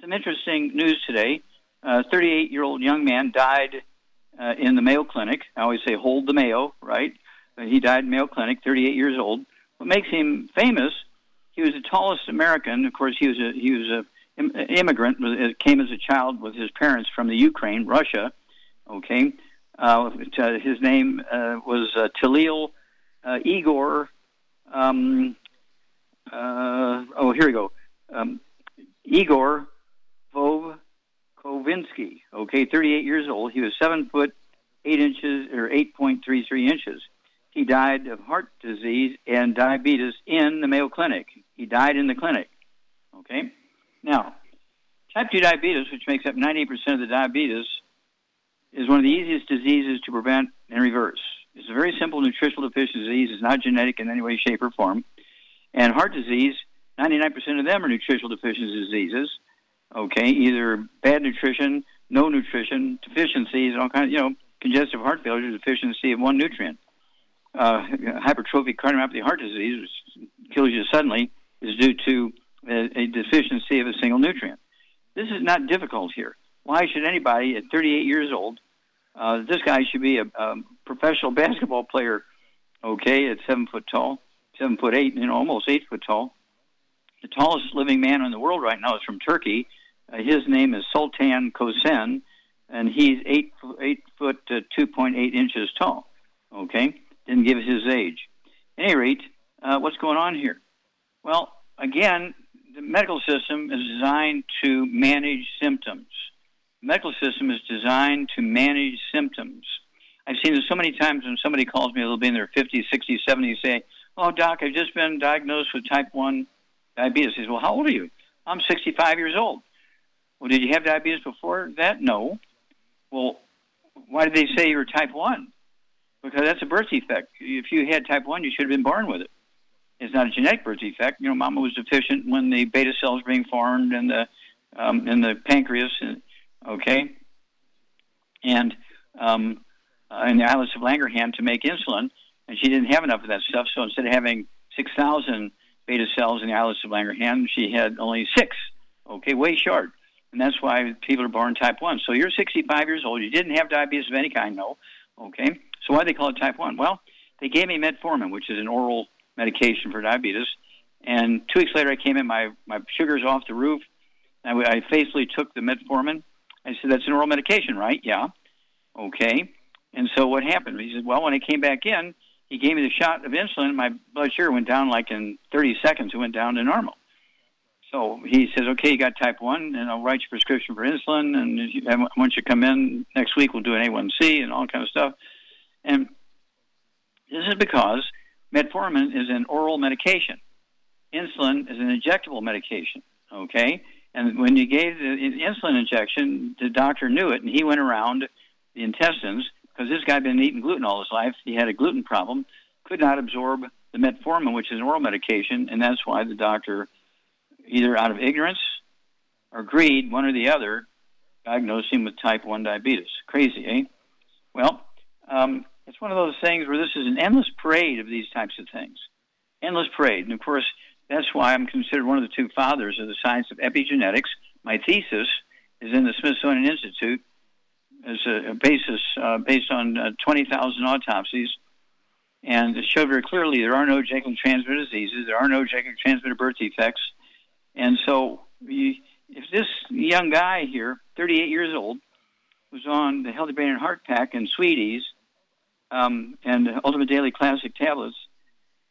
some interesting news today. A 38 year old young man died uh, in the Mayo Clinic. I always say, hold the Mayo, right? Uh, he died in Mayo Clinic, 38 years old. What makes him famous? He was the tallest American. Of course, he was a he was a immigrant. Came as a child with his parents from the Ukraine, Russia. Okay, uh, his name uh, was uh, Talil uh, Igor. Um, uh, oh, here we go. Um, Igor Vovkovinsky, okay, 38 years old. He was seven foot eight inches or 8.33 inches. He died of heart disease and diabetes in the Mayo Clinic. He died in the clinic. Okay? Now, type 2 diabetes, which makes up 98% of the diabetes, is one of the easiest diseases to prevent and reverse. It's a very simple nutritional deficiency disease. It's not genetic in any way, shape, or form. And heart disease, 99% of them are nutritional deficiency diseases. Okay, either bad nutrition, no nutrition, deficiencies, all kinds. Of, You know, congestive heart failure, deficiency of one nutrient. Uh, hypertrophic cardiomyopathy heart disease, which kills you suddenly, is due to a, a deficiency of a single nutrient. This is not difficult here. Why should anybody at 38 years old, uh, this guy should be a, a professional basketball player, okay, at seven foot tall, seven foot eight, you know, almost eight foot tall. The tallest living man in the world right now is from Turkey. Uh, his name is Sultan Kosen, and he's eight eight foot uh, two point eight inches tall. Okay, didn't give his age. At any rate, uh, what's going on here? Well, again, the medical system is designed to manage symptoms. Medical system is designed to manage symptoms. I've seen this so many times when somebody calls me, they'll be in their 50s, 60s, 70s, say, Oh, doc, I've just been diagnosed with type 1 diabetes. He says, Well, how old are you? I'm 65 years old. Well, did you have diabetes before that? No. Well, why did they say you were type 1? Because that's a birth defect. If you had type 1, you should have been born with it. it is not a genetic birth defect. You know, mama was deficient when the beta cells were being formed in the um, in the pancreas. Okay, and um, uh, in the islets of Langerhans to make insulin, and she didn't have enough of that stuff. So instead of having six thousand beta cells in the islets of Langerhans, she had only six. Okay, way short. And that's why people are born type 1. So you're 65 years old. You didn't have diabetes of any kind, no. Okay. So why do they call it type 1? Well, they gave me metformin, which is an oral medication for diabetes. And two weeks later, I came in, my, my sugar's off the roof. I, I faithfully took the metformin. I said, That's an oral medication, right? Yeah. Okay. And so what happened? He said, Well, when I came back in, he gave me the shot of insulin. My blood sugar went down like in 30 seconds. It went down to normal. So he says, okay, you got type 1, and I'll write you a prescription for insulin. And once you come in next week, we'll do an A1C and all kind of stuff. And this is because Metformin is an oral medication. Insulin is an injectable medication. Okay, and when you gave the insulin injection, the doctor knew it, and he went around the intestines because this guy had been eating gluten all his life. He had a gluten problem, could not absorb the metformin, which is an oral medication, and that's why the doctor, either out of ignorance or greed, one or the other, diagnosed him with type 1 diabetes. Crazy, eh? Well, um, it's one of those things where this is an endless parade of these types of things. Endless parade. And of course, that's why I'm considered one of the two fathers of the science of epigenetics. My thesis is in the Smithsonian Institute as a, basis uh, based on uh, 20,000 autopsies and it showed very clearly there are no genetically transmitted diseases, there are no genetically transmitted birth defects, and so you, if this young guy here, 38 years old, was on the Healthy Brain and Heart Pack and Sweeties um, and Ultimate Daily Classic tablets,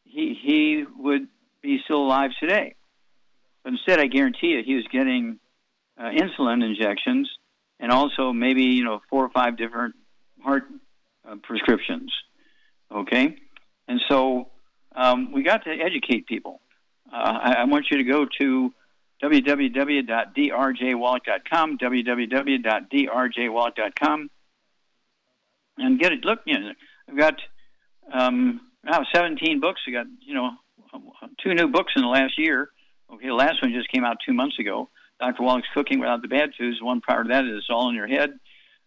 he he would be still alive today. But instead, I guarantee you, he was getting uh, insulin injections and also maybe you know four or five different heart uh, prescriptions. Okay, and so um, we got to educate people. Uh, I, I, want you to go to www.drjwallach.com, www.drjwallach.com, and get it. Look, you know, I've got um, now 17 books. I got you know two new books in the last year. Okay, the last one just came out two months ago. Dr. Wallach's Cooking Without the Bad Foods. One prior to that is All in Your Head,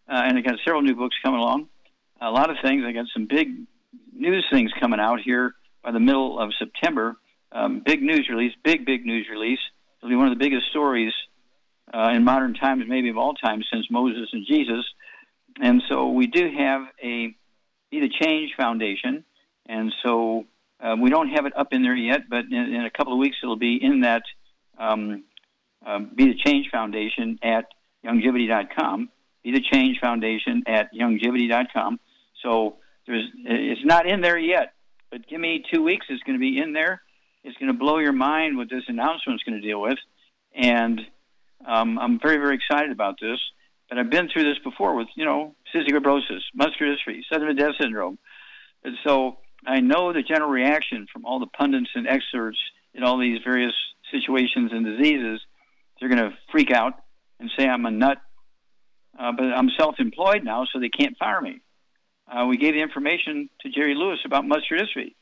uh, and I got several new books coming along. A lot of things. I got some big news things coming out here by the middle of September. Um, big news release, big big news release. It'll be one of the biggest stories uh, in modern times, maybe of all time, since Moses and Jesus. And so we do have a Be the Change Foundation, and so uh, we don't have it up in there yet, but in, in a couple of weeks it'll be in that um, uh, Be the Change Foundation at youngevity.com. Be the Change Foundation at youngevity.com. So there's, it's not in there yet, but give me two weeks. It's going to be in there. It's going to blow your mind what this announcement is going to deal with, and um, I'm very very excited about this. But I've been through this before with you know cystic fibrosis, muscular dystrophy, sudden death syndrome, and so I know the general reaction from all the pundits and experts in all these various situations and diseases. They're going to freak out and say I'm a nut, uh, but I'm self-employed now, so they can't fire me. Uh, we gave the information to Jerry Lewis about muscular dystrophy,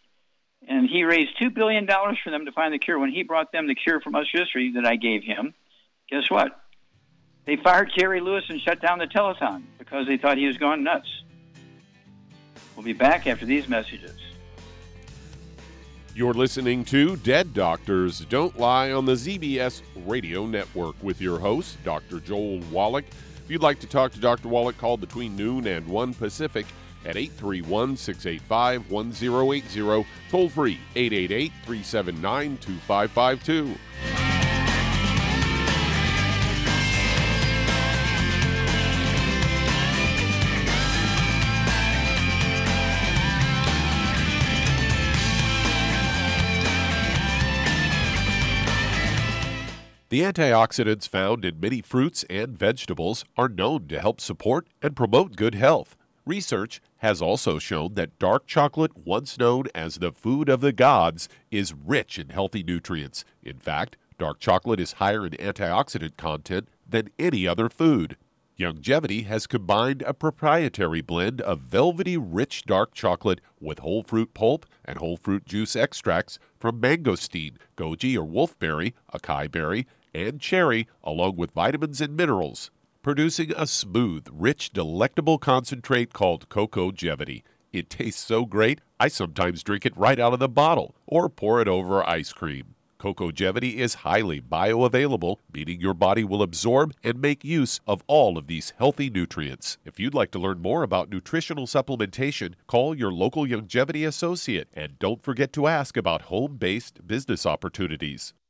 and he raised two billion dollars for them to find the cure. When he brought them the cure from muscular dystrophy that I gave him, guess what? They fired Jerry Lewis and shut down the telethon because they thought he was gone nuts. We'll be back after these messages. You're listening to Dead Doctors Don't Lie on the ZBS Radio Network with your host, Dr. Joel Wallach. If you'd like to talk to Dr. Wallach, call between noon and 1 Pacific at 831 685 1080, toll free 888 379 2552. The antioxidants found in many fruits and vegetables are known to help support and promote good health. Research has also shown that dark chocolate, once known as the food of the gods, is rich in healthy nutrients. In fact, dark chocolate is higher in antioxidant content than any other food. Youngevity has combined a proprietary blend of velvety rich dark chocolate with whole fruit pulp and whole fruit juice extracts from mangosteen, goji or wolfberry, acai berry, and cherry, along with vitamins and minerals, producing a smooth, rich, delectable concentrate called Cocogevity. It tastes so great, I sometimes drink it right out of the bottle or pour it over ice cream. Cocogevity is highly bioavailable, meaning your body will absorb and make use of all of these healthy nutrients. If you'd like to learn more about nutritional supplementation, call your local Youngevity associate and don't forget to ask about home based business opportunities.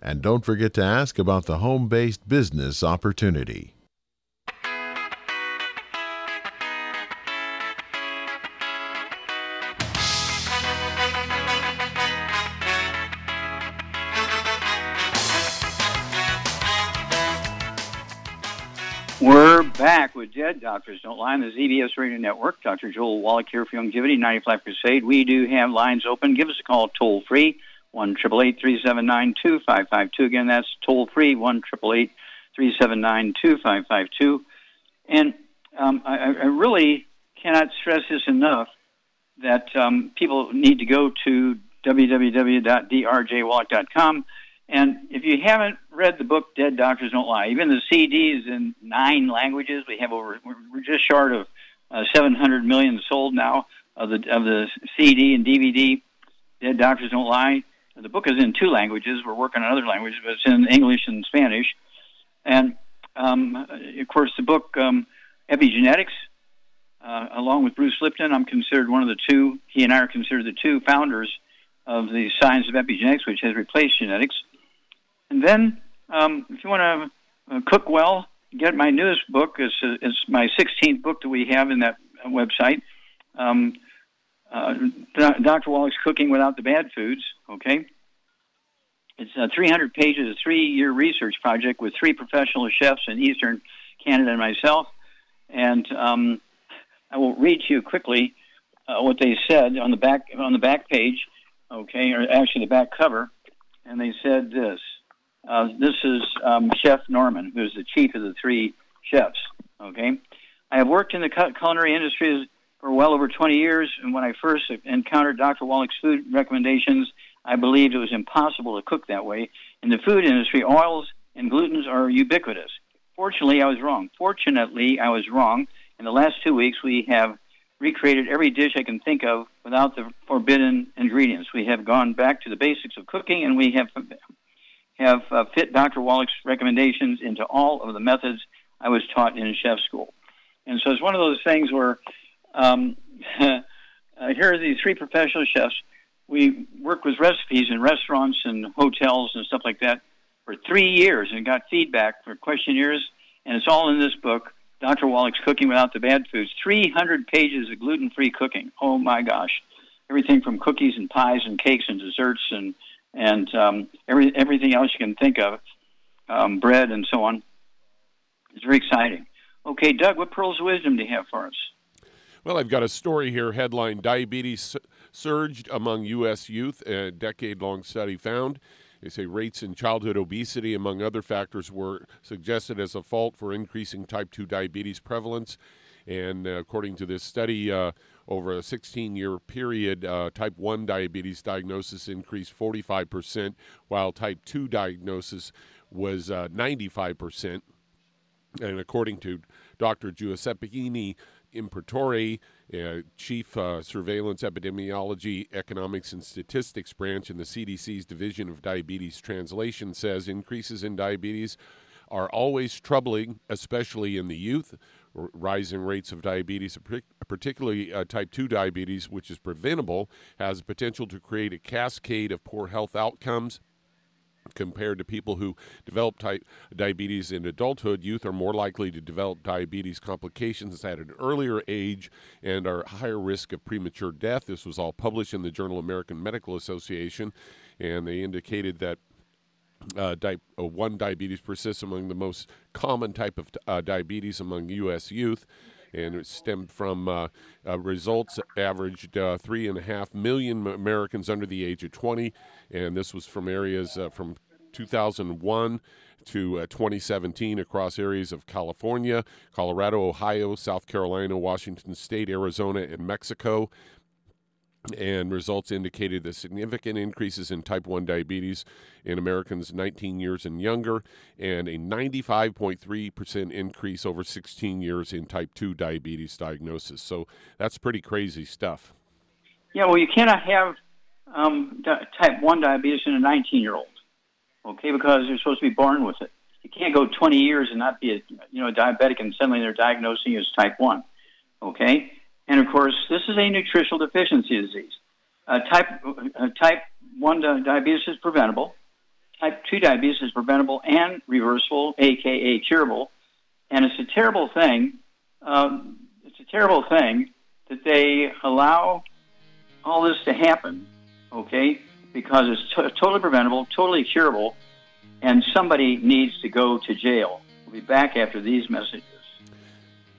And don't forget to ask about the home based business opportunity. We're back with Dead Doctors Don't Lie on the ZBS Radio Network. Dr. Joel Wallach here for Youngevity 95 Crusade. We do have lines open. Give us a call toll free, 1 379 2552. Again, that's toll free, 1 379 2552. And um, I, I, really cannot stress this enough that um, people need to go to www.drjwallach.com and if you haven't read the book Dead Doctors Don't Lie, even the CD is in nine languages. We have over we're just short of uh, 700 million sold now of the of the CD and DVD. Dead Doctors Don't Lie. The book is in two languages. We're working on other languages, but it's in English and Spanish. And um, of course, the book um, Epigenetics, uh, along with Bruce Lipton, I'm considered one of the two. He and I are considered the two founders of the science of epigenetics, which has replaced genetics. And then, um, if you want to uh, cook well, get my newest book. It's, uh, it's my 16th book that we have in that website. Um, uh, Dr. Wallach's Cooking Without the Bad Foods. Okay. It's uh, 300 pages, a three-year research project with three professional chefs in Eastern Canada and myself. And um, I will read to you quickly uh, what they said on the back on the back page. Okay, or actually the back cover, and they said this. Uh, this is um, Chef Norman, who's the chief of the three chefs. Okay, I have worked in the culinary industry for well over 20 years, and when I first encountered Dr. Wallach's food recommendations, I believed it was impossible to cook that way. In the food industry, oils and glutens are ubiquitous. Fortunately, I was wrong. Fortunately, I was wrong. In the last two weeks, we have recreated every dish I can think of without the forbidden ingredients. We have gone back to the basics of cooking, and we have have uh, fit Dr. Wallach's recommendations into all of the methods I was taught in chef school. And so it's one of those things where um, uh, here are these three professional chefs. We worked with recipes in restaurants and hotels and stuff like that for three years and got feedback for questionnaires, and it's all in this book, Dr. Wallach's Cooking Without the Bad Foods. 300 pages of gluten free cooking. Oh my gosh. Everything from cookies and pies and cakes and desserts and and um, every, everything else you can think of, um, bread and so on. It's very exciting. Okay, Doug, what pearls of wisdom do you have for us? Well, I've got a story here headline Diabetes Surged Among U.S. Youth, a decade long study found. They say rates in childhood obesity, among other factors, were suggested as a fault for increasing type 2 diabetes prevalence. And uh, according to this study, uh, over a 16 year period, uh, type 1 diabetes diagnosis increased 45%, while type 2 diagnosis was 95%. Uh, and according to Dr. Giuseppina Imperatore, uh, Chief uh, Surveillance Epidemiology, Economics, and Statistics Branch in the CDC's Division of Diabetes Translation, says increases in diabetes are always troubling, especially in the youth rising rates of diabetes, particularly uh, type 2 diabetes, which is preventable, has potential to create a cascade of poor health outcomes. Compared to people who develop type diabetes in adulthood, youth are more likely to develop diabetes complications at an earlier age and are higher risk of premature death. This was all published in the Journal American Medical Association, and they indicated that uh, di- uh, one diabetes persists among the most common type of uh, diabetes among U.S. youth, and it stemmed from uh, uh, results averaged uh, three and a half million Americans under the age of 20, and this was from areas from 2001 to 2017 across areas of California, Colorado, Ohio, South Carolina, Washington State, Arizona, and Mexico and results indicated the significant increases in type 1 diabetes in Americans 19 years and younger, and a 95.3% increase over 16 years in type 2 diabetes diagnosis. So that's pretty crazy stuff. Yeah, well, you cannot have um, type 1 diabetes in a 19 year old, okay, because you're supposed to be born with it. You can't go 20 years and not be a you know a diabetic and suddenly they're diagnosing you as type 1, okay? And of course, this is a nutritional deficiency disease. Uh, type, uh, type 1 diabetes is preventable. Type 2 diabetes is preventable and reversible, aka curable. And it's a terrible thing. Um, it's a terrible thing that they allow all this to happen, okay? Because it's t- totally preventable, totally curable, and somebody needs to go to jail. We'll be back after these messages.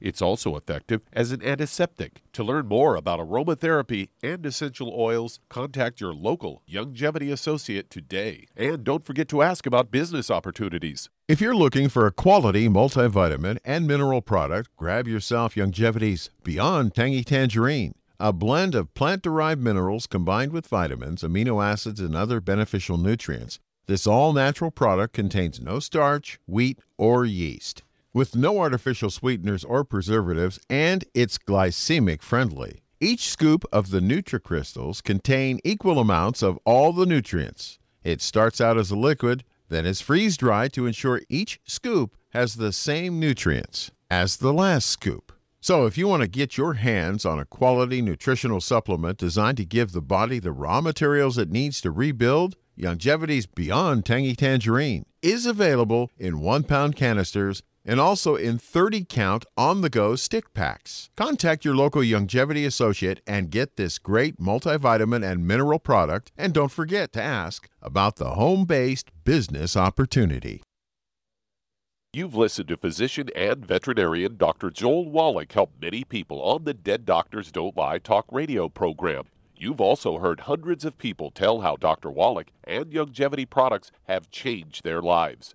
It's also effective as an antiseptic. To learn more about aromatherapy and essential oils, contact your local Youngevity associate today. And don't forget to ask about business opportunities. If you're looking for a quality multivitamin and mineral product, grab yourself Youngevity's Beyond Tangy Tangerine. A blend of plant derived minerals combined with vitamins, amino acids, and other beneficial nutrients. This all natural product contains no starch, wheat, or yeast with no artificial sweeteners or preservatives, and it's glycemic friendly. Each scoop of the NutriCrystals contain equal amounts of all the nutrients. It starts out as a liquid, then is freeze dried to ensure each scoop has the same nutrients as the last scoop. So, if you want to get your hands on a quality nutritional supplement designed to give the body the raw materials it needs to rebuild, Youngevity's Beyond Tangy Tangerine is available in one pound canisters and also in 30 count on the go stick packs. Contact your local Youngevity associate and get this great multivitamin and mineral product. And don't forget to ask about the home based business opportunity. You've listened to physician and veterinarian Dr. Joel Wallach help many people on the Dead Doctors Don't Lie talk radio program. You've also heard hundreds of people tell how Dr. Wallach and Youngevity products have changed their lives.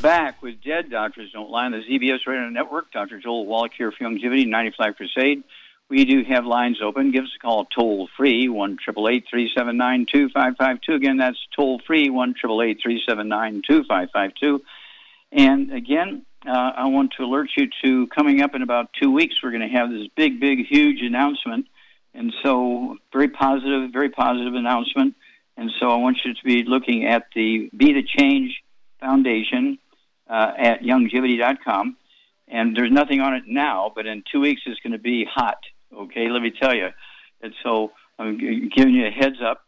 Back with Dead Doctors Don't Lie on the ZBS Radio Network. Dr. Joel Wallach here for Youngevity, 95 Crusade. We do have lines open. Give us a call toll free, 1 379 2552. Again, that's toll free, 1 379 2552. And again, uh, I want to alert you to coming up in about two weeks, we're going to have this big, big, huge announcement. And so, very positive, very positive announcement. And so, I want you to be looking at the Be the Change Foundation uh, at youngevity.com. And there's nothing on it now, but in two weeks it's going to be hot. Okay, let me tell you. And so I'm giving you a heads up.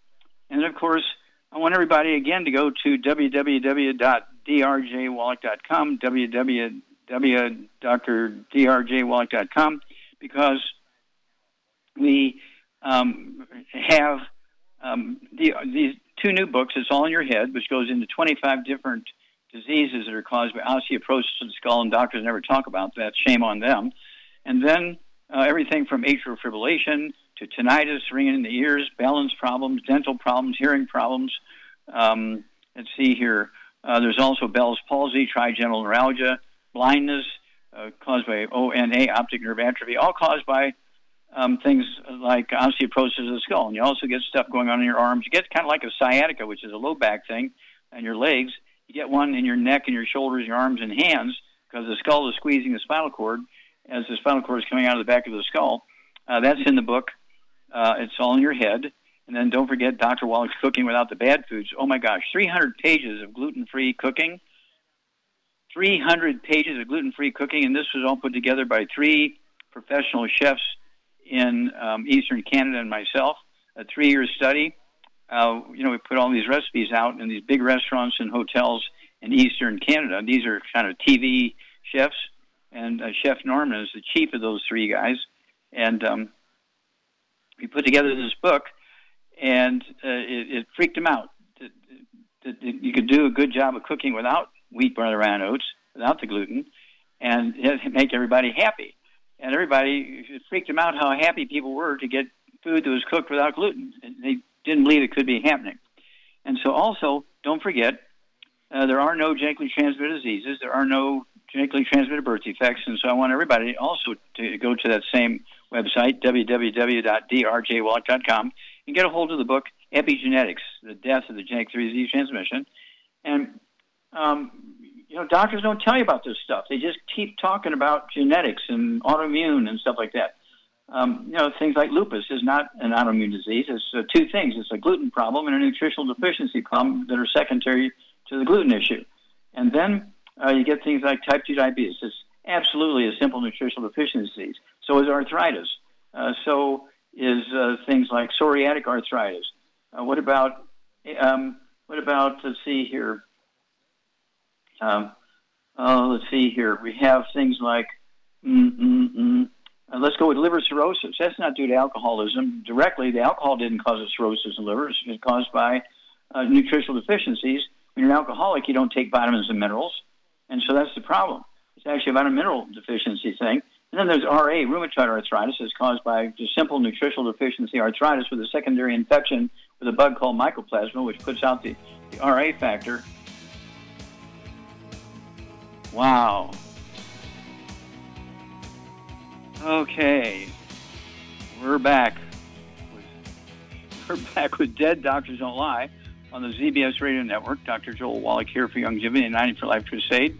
And of course, I want everybody again to go to www.drjwallach.com, www.drjwallach.com, because we um, have um, the, these two new books. It's all in your head, which goes into 25 different diseases that are caused by osteoporosis of the skull, and doctors never talk about that. Shame on them. And then uh, everything from atrial fibrillation to tinnitus, ringing in the ears, balance problems, dental problems, hearing problems. Um, let's see here. Uh, there's also Bell's palsy, trigeminal neuralgia, blindness uh, caused by ONA, optic nerve atrophy, all caused by um, things like osteoporosis of the skull. And you also get stuff going on in your arms. You get kind of like a sciatica, which is a low back thing, and your legs. You get one in your neck and your shoulders, your arms and hands, because the skull is squeezing the spinal cord as the spinal cord is coming out of the back of the skull. Uh, that's in the book. Uh, it's all in your head. And then don't forget Dr. Wallach's Cooking Without the Bad Foods. Oh my gosh, 300 pages of gluten free cooking. 300 pages of gluten free cooking. And this was all put together by three professional chefs in um, Eastern Canada and myself. A three year study. Uh, you know, we put all these recipes out in these big restaurants and hotels in Eastern Canada. These are kind of TV chefs. And uh, Chef Norman is the chief of those three guys. And um, we put together this book and uh, it, it, freaked him out that, that, you could do a good job of cooking without wheat, rye, and oats, without the gluten, and make everybody happy. And everybody freaked him out how happy people were to get food that was cooked without gluten. And they didn't believe it could be happening. And so, also, don't forget, uh, there are no genetically transmitted diseases. There are no genetically transmitted birth defects. And so, I want everybody also to go to that same website, www.drjwallach.com, and get a hold of the book Epigenetics: The Death of the Genetic Disease Transmission. And um, you know, doctors don't tell you about this stuff. They just keep talking about genetics and autoimmune and stuff like that. Um, you know, things like lupus is not an autoimmune disease. It's uh, two things: it's a gluten problem and a nutritional deficiency problem that are secondary to the gluten issue. And then uh, you get things like type 2 diabetes. It's absolutely a simple nutritional deficiency disease. So is arthritis. Uh, so is uh, things like psoriatic arthritis. Uh, what about um, what about let's see here. Um, uh, let's see here. We have things like mm, mm, mm. Uh, let's go with liver cirrhosis. That's not due to alcoholism directly. The alcohol didn't cause a cirrhosis in the liver. It's caused by uh, nutritional deficiencies. When you're an alcoholic, you don't take vitamins and minerals, and so that's the problem. It's actually about a mineral deficiency thing. And then there's RA, rheumatoid arthritis, is caused by just simple nutritional deficiency arthritis with a secondary infection with a bug called mycoplasma, which puts out the, the RA factor. Wow. Okay, we're back. We're back with Dead Doctors Don't Lie on the ZBS Radio Network. Dr. Joel Wallach here for Youngevity and 90 for Life Crusade.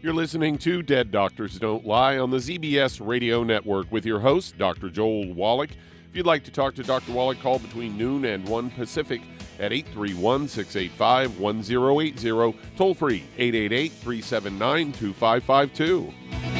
You're listening to Dead Doctors Don't Lie on the ZBS Radio Network with your host, Dr. Joel Wallach. If you'd like to talk to Dr. Wallach, call between noon and 1 Pacific at 831 685 1080, toll free 888 379 2552.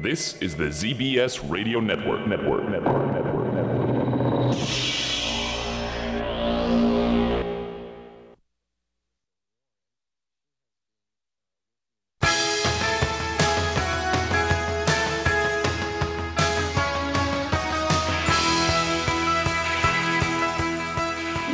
This is the ZBS Radio Network. Network. Network. Network. Network.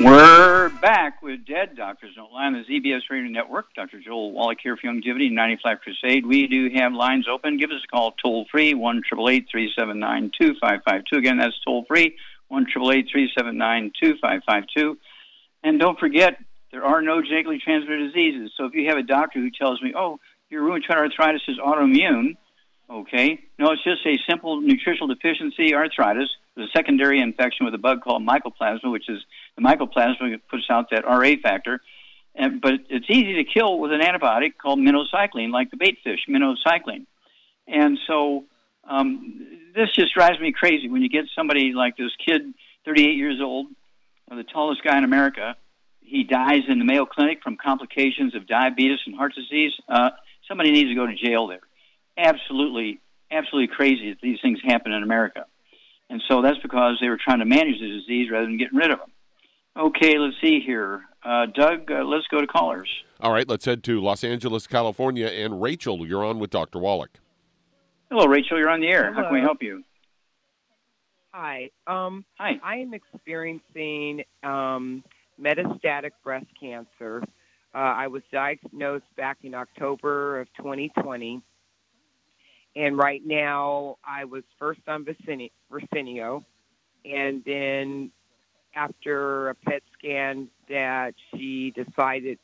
We're back with Dead Doctors Don't Lie on the ZBS Radio Network. Dr. Joel Wallach here for Youngevity 95 Crusade. We do have lines open. Give us a call toll free, 1 379 2552. Again, that's toll free, 1 379 2552. And don't forget, there are no genetically transmitted diseases. So if you have a doctor who tells me, oh, your rheumatoid arthritis is autoimmune, okay, no, it's just a simple nutritional deficiency arthritis a secondary infection with a bug called mycoplasma, which is the mycoplasma puts out that RA factor. And, but it's easy to kill with an antibiotic called minocycline, like the bait fish, minocycline. And so um, this just drives me crazy when you get somebody like this kid, 38 years old, uh, the tallest guy in America. He dies in the Mayo Clinic from complications of diabetes and heart disease. Uh, somebody needs to go to jail there. Absolutely, absolutely crazy that these things happen in America. And so that's because they were trying to manage the disease rather than getting rid of them. Okay, let's see here. Uh, Doug, uh, let's go to callers. All right, let's head to Los Angeles, California. And Rachel, you're on with Dr. Wallach. Hello, Rachel. You're on the air. Hello. How can we help you? Hi. Um, Hi. I am experiencing um, metastatic breast cancer. Uh, I was diagnosed back in October of 2020. And right now, I was first on Verzenio. And then after a PET scan that she decided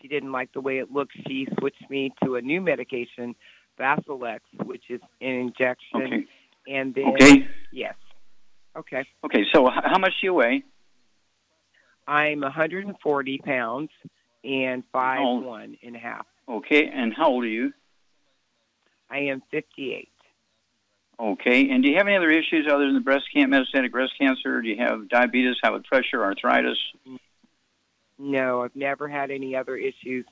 she didn't like the way it looked, she switched me to a new medication, Faslodex, which is an injection. Okay. And then, Okay. yes. Okay. Okay, so how much do you weigh? I'm 140 pounds and five Oh. one and a half. Okay, and how old are you? I am 58. Okay, and do you have any other issues other than the breast can- metastatic breast cancer? Do you have diabetes, high blood pressure, arthritis? No, I've never had any other issues.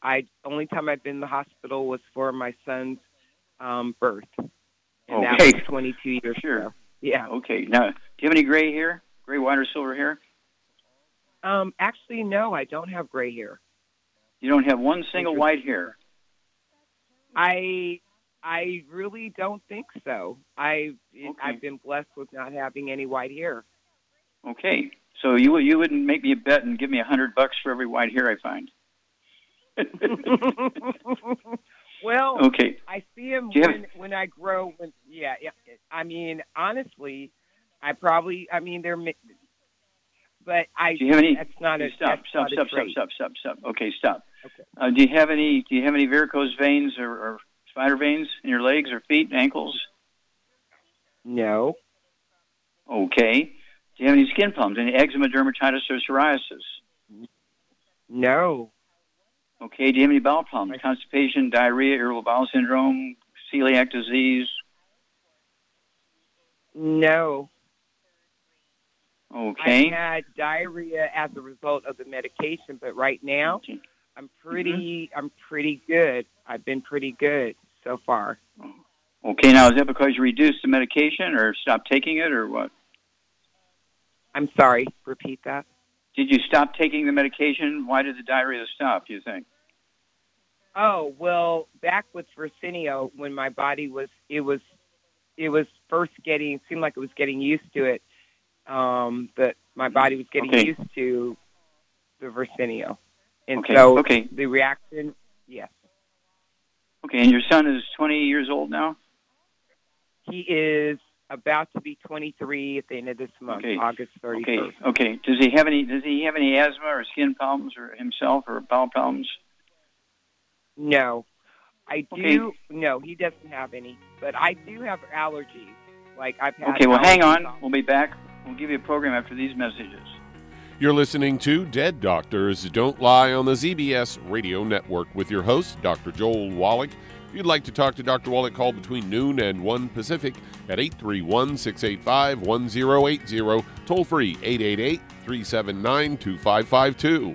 I only time I've been in the hospital was for my son's um, birth, and that Okay. was 22 years Sure. ago. Yeah. Okay, now, do you have any gray hair? Gray, white, or silver hair? Um, actually, no, I don't have gray hair. You don't have one single white hair. I I really don't think so. I Okay. I've been blessed with not having any white hair. Okay, so you you wouldn't make me a bet and give me a hundred bucks for every white hair I find. well, okay, I see Do you have- when when I grow. When yeah, yeah. I mean, honestly, I probably. I mean, they're. But I. Do you have any- That's not a. stop, stop, stop, stop, stop, stop, stop. Okay, stop. Okay. Uh, do you have any? Do you have any varicose veins or, or spider veins in your legs or feet, ankles? No. Okay. Do you have any skin problems? Any eczema, dermatitis, or psoriasis? No. Okay. Do you have any bowel problems? Constipation, diarrhea, irritable bowel syndrome, celiac disease? No. Okay. I had diarrhea as a result of the medication, but right now Okay. I'm pretty mm-hmm. I'm pretty good. I've been pretty good so far. Okay. Now, is that because you reduced the medication or stopped taking it or what? I'm sorry, repeat that. Did you stop taking the medication? Why did the diarrhea stop, do you think? Oh, well, back with Verzenio when my body was it was it was first getting it seemed like it was getting used to it. Um but my body was getting Okay. used to the Verzenio. And Okay, so okay. the reaction yes. Okay. And your son is 20 years old now? He is about to be 23 at the end of this month, Okay. August 31st. Okay. Okay. Does he have any? Does he have any asthma or skin problems or himself or bowel problems? No. I Okay. do no, he doesn't have any, but I do have allergies. Like I've had Okay. Well, hang on. We'll be back. We'll give you a program after these messages. You're listening to Dead Doctors Don't Lie on the ZBS Radio Network with your host, Dr. Joel Wallach. If you'd like to talk to Dr. Wallach, call between noon and 1 Pacific at 831 685 1080, toll free 888 379 2552.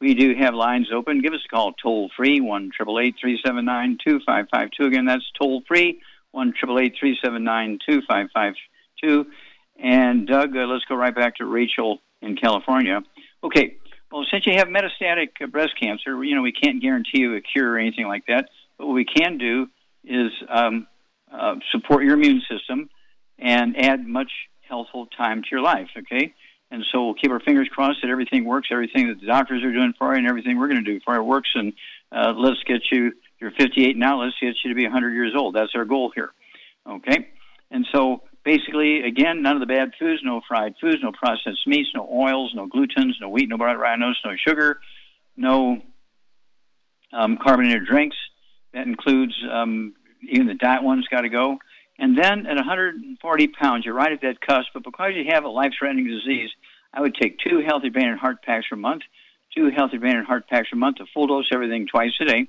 We do have lines open. Give us a call toll free, 1 379 2552. Again, that's toll free, 1 379 2552. And Doug, uh, let's go right back to Rachel in California. Okay, well, since you have metastatic uh, breast cancer, you know, we can't guarantee you a cure or anything like that. But what we can do is um, uh, support your immune system and add much healthful time to your life, okay? And so we'll keep our fingers crossed that everything works, everything that the doctors are doing for you, and everything we're going to do for you works. And uh, let's get you, you're 58 now, let's get you to be 100 years old. That's our goal here, okay? And so basically, again, none of the bad foods, no fried foods, no processed meats, no oils, no glutens, no wheat, no rhinos, no sugar, no um, carbonated drinks. That includes um, even the diet ones got to go. And then at 140 pounds, you're right at that cusp, but because you have a life-threatening disease, I would take two healthy brain and heart packs per month, two healthy brain and heart packs per month, a full dose everything twice a day.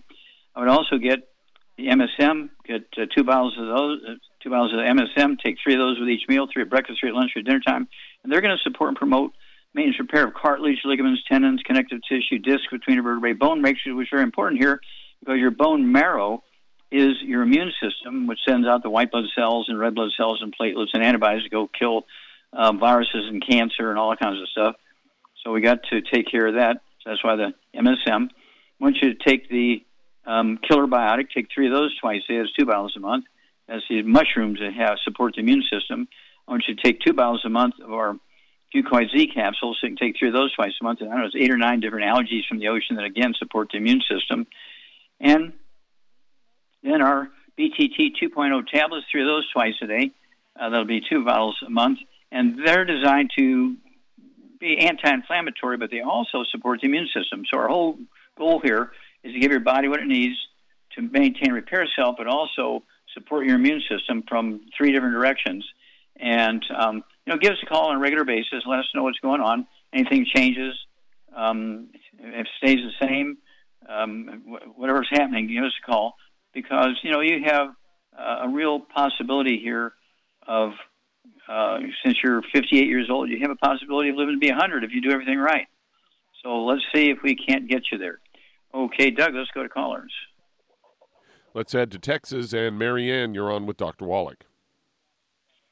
I would also get the MSM, get uh, two bottles of those, uh, two bottles of MSM, take three of those with each meal, three at breakfast, three at lunch, three at dinner time, and they're going to support and promote maintenance repair of cartilage, ligaments, tendons, connective tissue, disc between vertebrae, bone matrix, which very important here because your bone marrow is your immune system, which sends out the white blood cells and red blood cells and platelets and antibodies to go kill uh, viruses and cancer and all kinds of stuff. So we got to take care of that. So that's why the MSM. Want you to take the um, killer biotic, take three of those twice a day. That's two bottles a month. That's the mushrooms that have support the immune system. I want you to take two bottles a month of our Fucoid Z capsules. So you can take three of those twice a month. And I don't know, it's eight or nine different algae from the ocean that again support the immune system. And then our BTT 2.0 tablets, three of those twice a day. Uh, that'll be two bottles a month. And they're designed to be anti inflammatory, but they also support the immune system. So our whole goal here is to give your body what it needs to maintain repair itself, but also support your immune system from three different directions. And, um, you know, give us a call on a regular basis. Let us know what's going on. Anything changes, um, if it stays the same, um, whatever's happening, give us a call because you know you have uh, a real possibility here of uh, since you're 58 years old, you have a possibility of living to be 100 if you do everything right. So let's see if we can't get you there. Okay, Doug, let's go to callers. Let's head to Texas and Marianne, you're on with Dr. Wallach.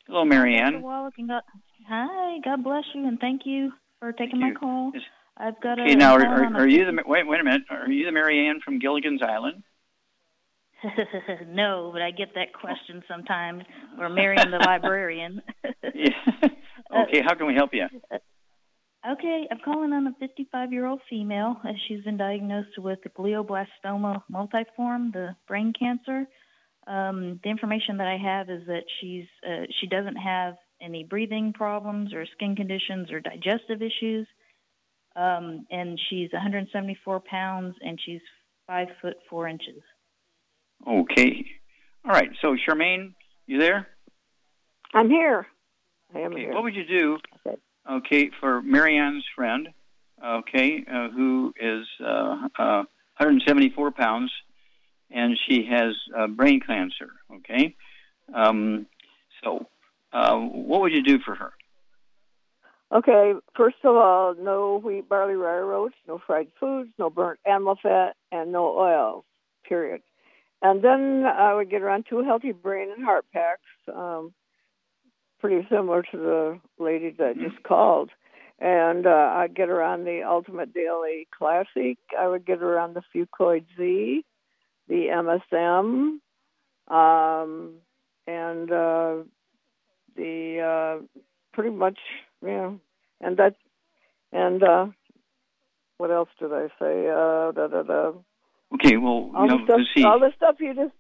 Hello, Marianne. Dr. Wallach, and God, hi, God bless you, and thank you for taking thank my call. I've got okay, a. now, are, are, are you the wait? Wait a minute. Are you the Marianne from Gilligan's Island? no, but I get that question sometimes. Or Marion the librarian. yeah. Okay, how can we help you? Okay, I'm calling on a 55 year old female. She's been diagnosed with glioblastoma multiforme, the brain cancer. Um, the information that I have is that she's uh, she doesn't have any breathing problems or skin conditions or digestive issues. Um, and she's 174 pounds and she's five foot four inches. Okay. All right. So, Charmaine, you there? I'm here. I am okay. here. What would you do, okay, for Marianne's friend, okay, uh, who is uh, uh, 174 pounds and she has uh, brain cancer, okay? Um, so, uh, what would you do for her? Okay, first of all, no wheat, barley, rye, oats, no fried foods, no burnt animal fat, and no oil, period. And then I would get around two healthy brain and heart packs, um, pretty similar to the lady that just called. And uh, I'd get around the Ultimate Daily Classic. I would get around the Fucoid Z, the MSM, um, and uh, the uh, pretty much, yeah. And that, and uh, what else did I say? Uh, da, da, da. Okay, well, all you the stuff, see. all the stuff you just,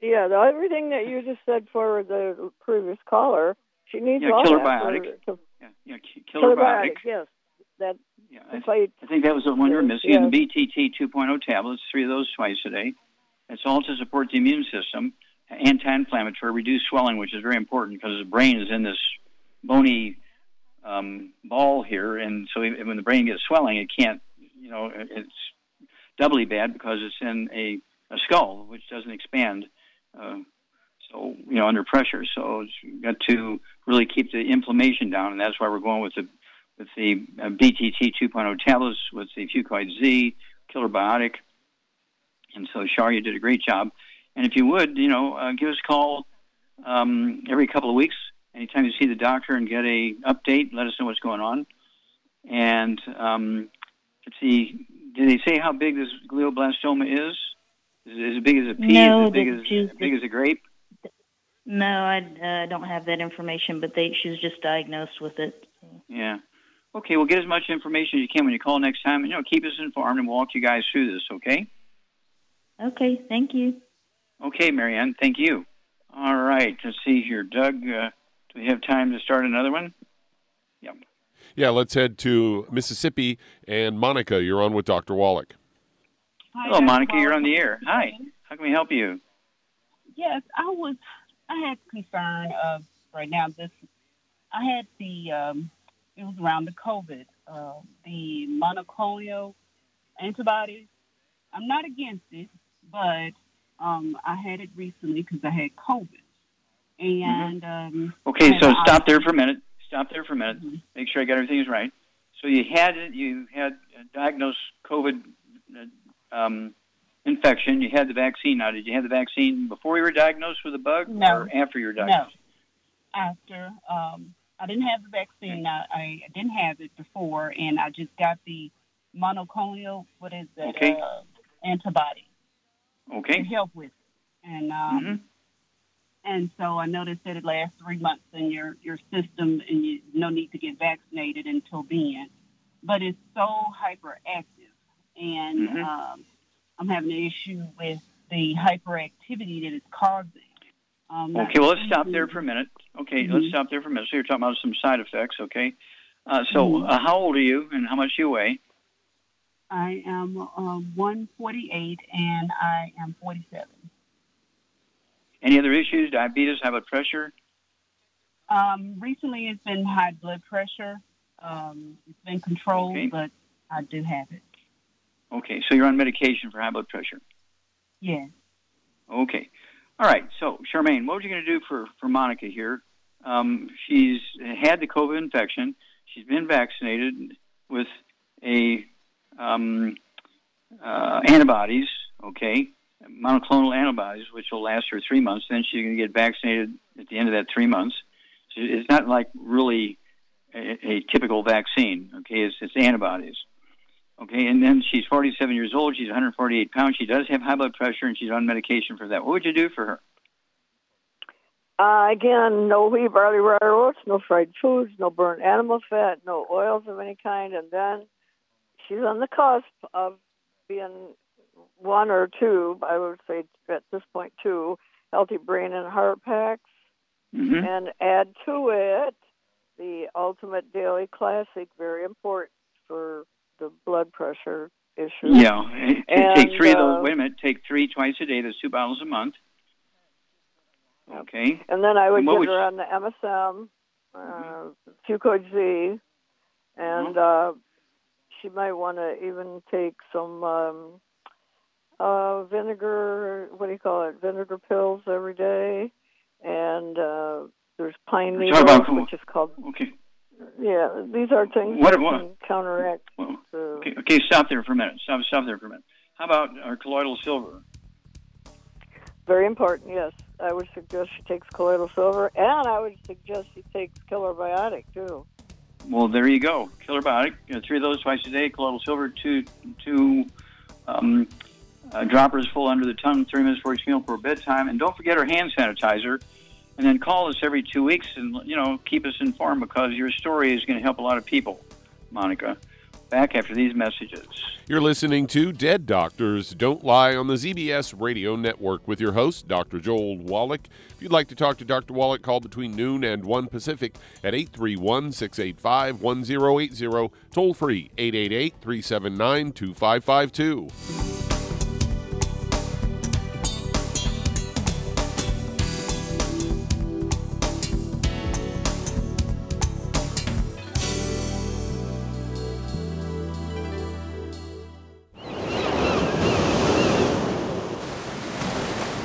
yeah, the, everything that you just said for the previous caller, she needs yeah, all killer that. For, to, yeah, yeah, killer, killer biotic. Yes, that. Yeah, I, I, think that was the one you're missing. Yes. The BTT 2.0 tablets, three of those twice a day. It's all to support the immune system, anti-inflammatory, reduce swelling, which is very important because the brain is in this bony um, ball here, and so when the brain gets swelling, it can't, you know, it's doubly bad because it's in a, a skull, which doesn't expand. Uh, so, you know, under pressure. So it's got to really keep the inflammation down, and that's why we're going with the with the uh, BTT 2.0 tablets, with the Fucoid Z, Killer Biotic. And so, Shar, you did a great job. And if you would, you know, uh, give us a call um, every couple of weeks, anytime you see the doctor, and get a update. Let us know what's going on. And um, let's see, did they say how big this glioblastoma is? Is it as big as a pea? No, is it as big as, as big as a grape? No, I uh, don't have that information, but they she was just diagnosed with it. Yeah. Okay, well, get as much information as you can when you call next time. And, you know, keep us informed, and we'll walk you guys through this, okay? Okay, thank you. Okay, Marianne, thank you. All right, let's see here. Doug, uh, do we have time to start another one? Yep. Yeah, let's head to Mississippi. And Monica, you're on with Dr. Wallach. Hi, Hello, Dr. Monica, you're on the air. Hi, how can we help you? Yes, I was. I had concern of right now this. I had the um, it was around the COVID, uh, the monoclonal antibodies. I'm not against it, but um, I had it recently because I had COVID. And um, Okay, and so I- stop there for a minute. Stop there for a minute. Mm-hmm. Make sure I got everything is right. So you had you had diagnosed COVID uh, um, infection. You had the vaccine. Now, did you have the vaccine before you were diagnosed with the bug, No. or after you were diagnosed? No. After um, I didn't have the vaccine, I, I didn't have it before, and I just got the monoclonal. What is that? Okay. Uh, antibody to Okay. help with, it. and um, Mhm. And so I noticed that it lasts three months in your your system, and you no need to get vaccinated until then. But it's so hyperactive, and Mhm. um, I'm having an issue with the hyperactivity that it's causing. Um, Okay. Well, let's stop there for a minute. Okay, Mhm. let's stop there for a minute. So you're talking about some side effects. Okay. Uh, so Mhm. uh, how old are you, and how much do you weigh? I am um, 148 and I am 47. Any other issues? Diabetes, high blood pressure? Um, recently, it's been high blood pressure. Um, it's been controlled, Okay. but I do have it. Okay. So you're on medication for high blood pressure. Yes. Okay. All right. So, Charmaine, what are you going to do for, for Monica here? Um, she's had the COVID infection. She's been vaccinated with a um, uh, antibodies, okay, monoclonal antibodies, which will last her three months. Then she's going to get vaccinated at the end of that three months. So it's not like really a, a typical vaccine, okay? It's, it's antibodies. Okay, and then she's 47 years old. She's 148 pounds. She does have high blood pressure, and she's on medication for that. What would you do for her? Uh, again, no wheat, barley, rye, oats, no fried foods, no burnt animal fat, no oils of any kind, and then she's on the cusp of being one or two, I would say at this point two, healthy brain and heart packs, Mm-hmm. and add to it the Ultimate Daily Classic, very important for the blood pressure issue. Yeah, And, take three of uh, those. Wait a minute, take three twice a day. That's two bottles a month. Okay. And then I would get would her on the MSM, uh, Fucoid Z, and uh, she might want to even take some um, uh, vinegar, what do you call it, vinegar pills every day. And uh, there's pine needles, about- which is called, Okay. yeah, these are things What- that what- can counteract. Well, Okay. Okay. Stop there for a minute. Stop. Stop there for a minute. How about our colloidal silver? Very important, yes. I would suggest she takes colloidal silver, and I would suggest she takes killer biotic, too. Well, there you go. Killer Biotic. Three of those twice a day. Colloidal silver. Two two um, uh, droppers full under the tongue. Three minutes before each meal for bedtime. And don't forget our hand sanitizer. And then call us every two weeks and you know keep us informed because your story is going to help a lot of people, Monica. Back after these messages. You're listening to Dead Doctors Don't Lie on the ZBS Radio Network with your host, Dr. Joel Wallach. If you'd like to talk to Dr. Wallach, call between noon and 1 Pacific at 831 685 1080, toll free 888 379 2552.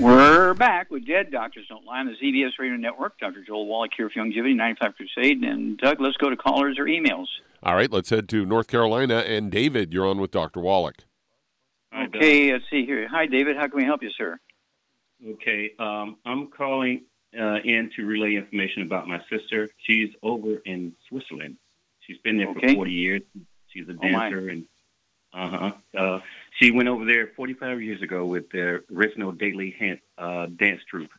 We're back with Dead Doctors Don't Lie on the ZBS Radio Network. Dr. Joel Wallach here for Youngevity 95 Crusade. And Doug, let's go to callers or emails. All right, let's head to North Carolina. And David, you're on with Dr. Wallach. Okay, let's see here. Hi, David. How can we help you, sir? Okay, um, I'm calling uh, in to relay information about my sister. She's over in Switzerland. She's been there Okay. for 40 years. She's a Oh, dancer, and uh-huh. uh She went over there 45 years ago with their original daily Hint, uh, dance troupe.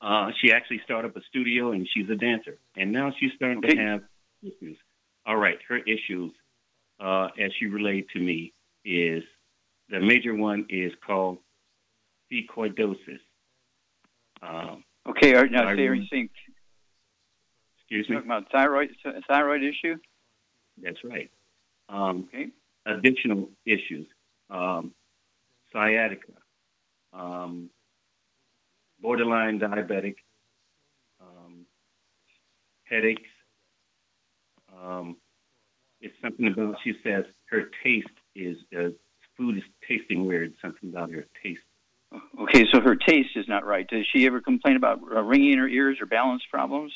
Uh, she actually started up a studio, and she's a dancer. And now she's starting to have issues. All right, her issues, uh, as she relayed to me, is the major one is called fecoidosis. Um, Okay, right, now, are you saying, excuse me. talking about thyroid, thyroid issue? That's right. Um, okay. Additional issues, um, sciatica, um, borderline diabetic, um, headaches. Um, it's something about she says her taste is uh, food is tasting weird. Something about her taste. Okay, so her taste is not right. Does she ever complain about uh, ringing in her ears or balance problems?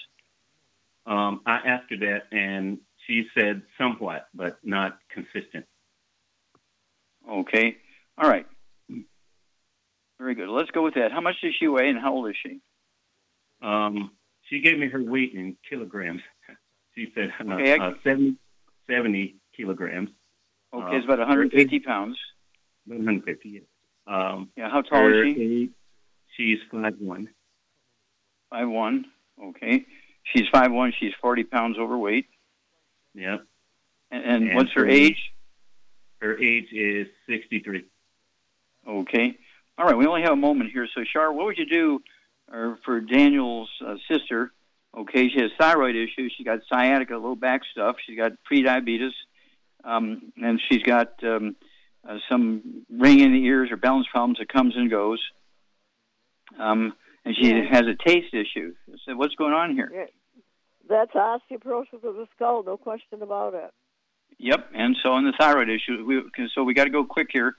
Um, I asked her that, and she said somewhat, but not consistent. Okay, all right. Very good. Let's go with that. How much does she weigh and how old is she? Um, she gave me her weight in kilograms. She said uh, Okay, I- uh, 70, 70 kilograms. Okay, it's Uh, about 150 pounds. 150. Yeah. Um, Yeah, how tall is she? she's five one. Five one. Okay, she's five one. She's 40 pounds overweight. Yeah. And, and, And what's her- age? Her age is 63. Okay. All right, we only have a moment here. So, Shar, what would you do uh, for Daniel's uh, sister? Okay, she has thyroid issues. She's got sciatica, low back stuff. She's got prediabetes, um, and she's got um, uh, some ringing in the ears or balance problems that comes and goes. Um, and she Yeah. has a taste issue. So, what's going on here? Yeah. That's osteoporosis of the skull, no question about it. Yep. And so, on the thyroid issue, we, so we got to go quick here.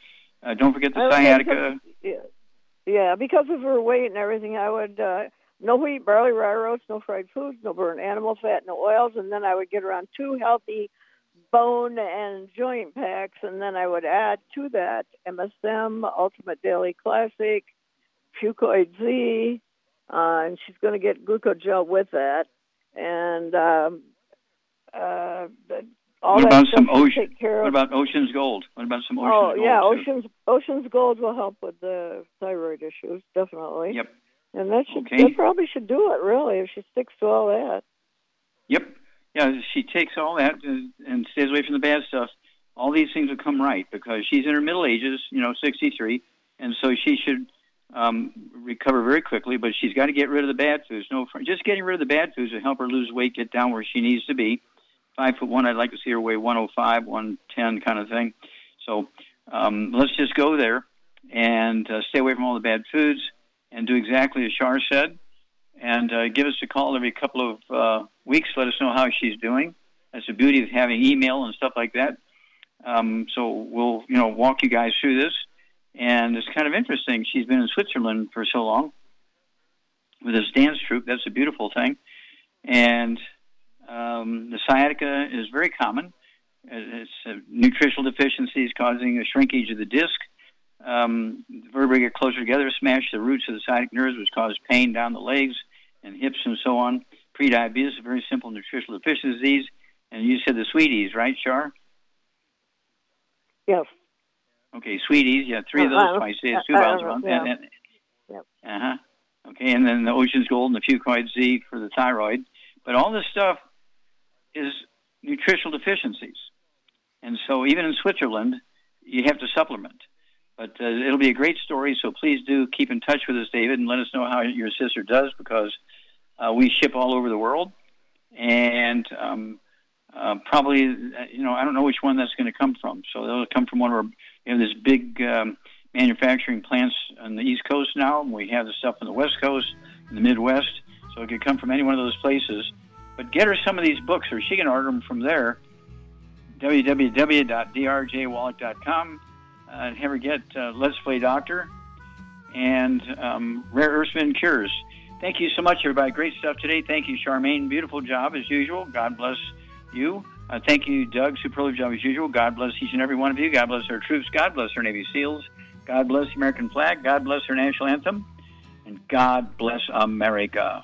Uh, don't forget the say sciatica. because- Yeah, yeah, because of her weight and everything, I would uh, no wheat, barley, rye oats, no fried foods, no burnt animal fat, no oils, and then I would get her on two healthy bone and joint packs, and then I would add to that MSM, Ultimate Daily Classic, Fucoid Z, uh, and she's going to get glucogel with that, and um, uh, the all what about some ocean? What about Ocean's Gold? What about some Ocean's oh Gold? yeah, too? Ocean's Ocean's Gold will help with the thyroid issues definitely. Yep. And that should Okay. that probably should do it really if she sticks to all that. Yep. Yeah, she takes all that and, and stays away from the bad stuff. All these things will come right because she's in her middle ages, you know, 63, and so she should um, recover very quickly. But she's got to get rid of the bad foods. No, just getting rid of the bad foods will help her lose weight, get down where she needs to be. Five foot one, I'd like to see her weigh 105, 110 kind of thing. So um, let's just go there and uh, stay away from all the bad foods and do exactly as Shar said and uh, give us a call every couple of uh, weeks. Let us know how she's doing. That's the beauty of having email and stuff like that. Um, so we'll, you know, walk you guys through this. And it's kind of interesting. She's been in Switzerland for so long with this dance troupe. That's a beautiful thing. And um, the sciatica is very common. It's uh, nutritional deficiencies causing a shrinkage of the disc. Um, the vertebrae get closer together, smash the roots of the sciatic nerves, which cause pain down the legs and hips and so on. Prediabetes a very simple nutritional deficiency disease. And you said the sweeties, right, Shar? Yes. Okay, sweeties. Yeah, three of Uh, those uh, twice a day. uh, two uh, bottles uh, month. yeah. And- Yep. Uh-huh. Okay, and then the Ocean's Gold and the Fucoid Z for the thyroid. But all this stuff is nutritional deficiencies. And so even in Switzerland, you have to supplement. But uh, it'll be a great story, so please do keep in touch with us, David, and let us know how your sister does because uh, we ship all over the world. And um, uh, probably, you know, I don't know which one that's going to come from. So it'll come from one of our, we have this big um, manufacturing plants on the East Coast now, and we have the stuff on the West Coast, in the Midwest. So it could come from any one of those places. But get her some of these books, or she can order them from there. www.drjwallach.com. Uh, and have her get uh, Let's Play Doctor and um, Rare Earthman Cures. Thank you so much, everybody. Great stuff today. Thank you, Charmaine. Beautiful job as usual. God bless you. Uh, thank you, Doug. Superlative job as usual. God bless each and every one of you. God bless our troops. God bless our Navy SEALs. God bless the American flag. God bless our national anthem. And God bless America.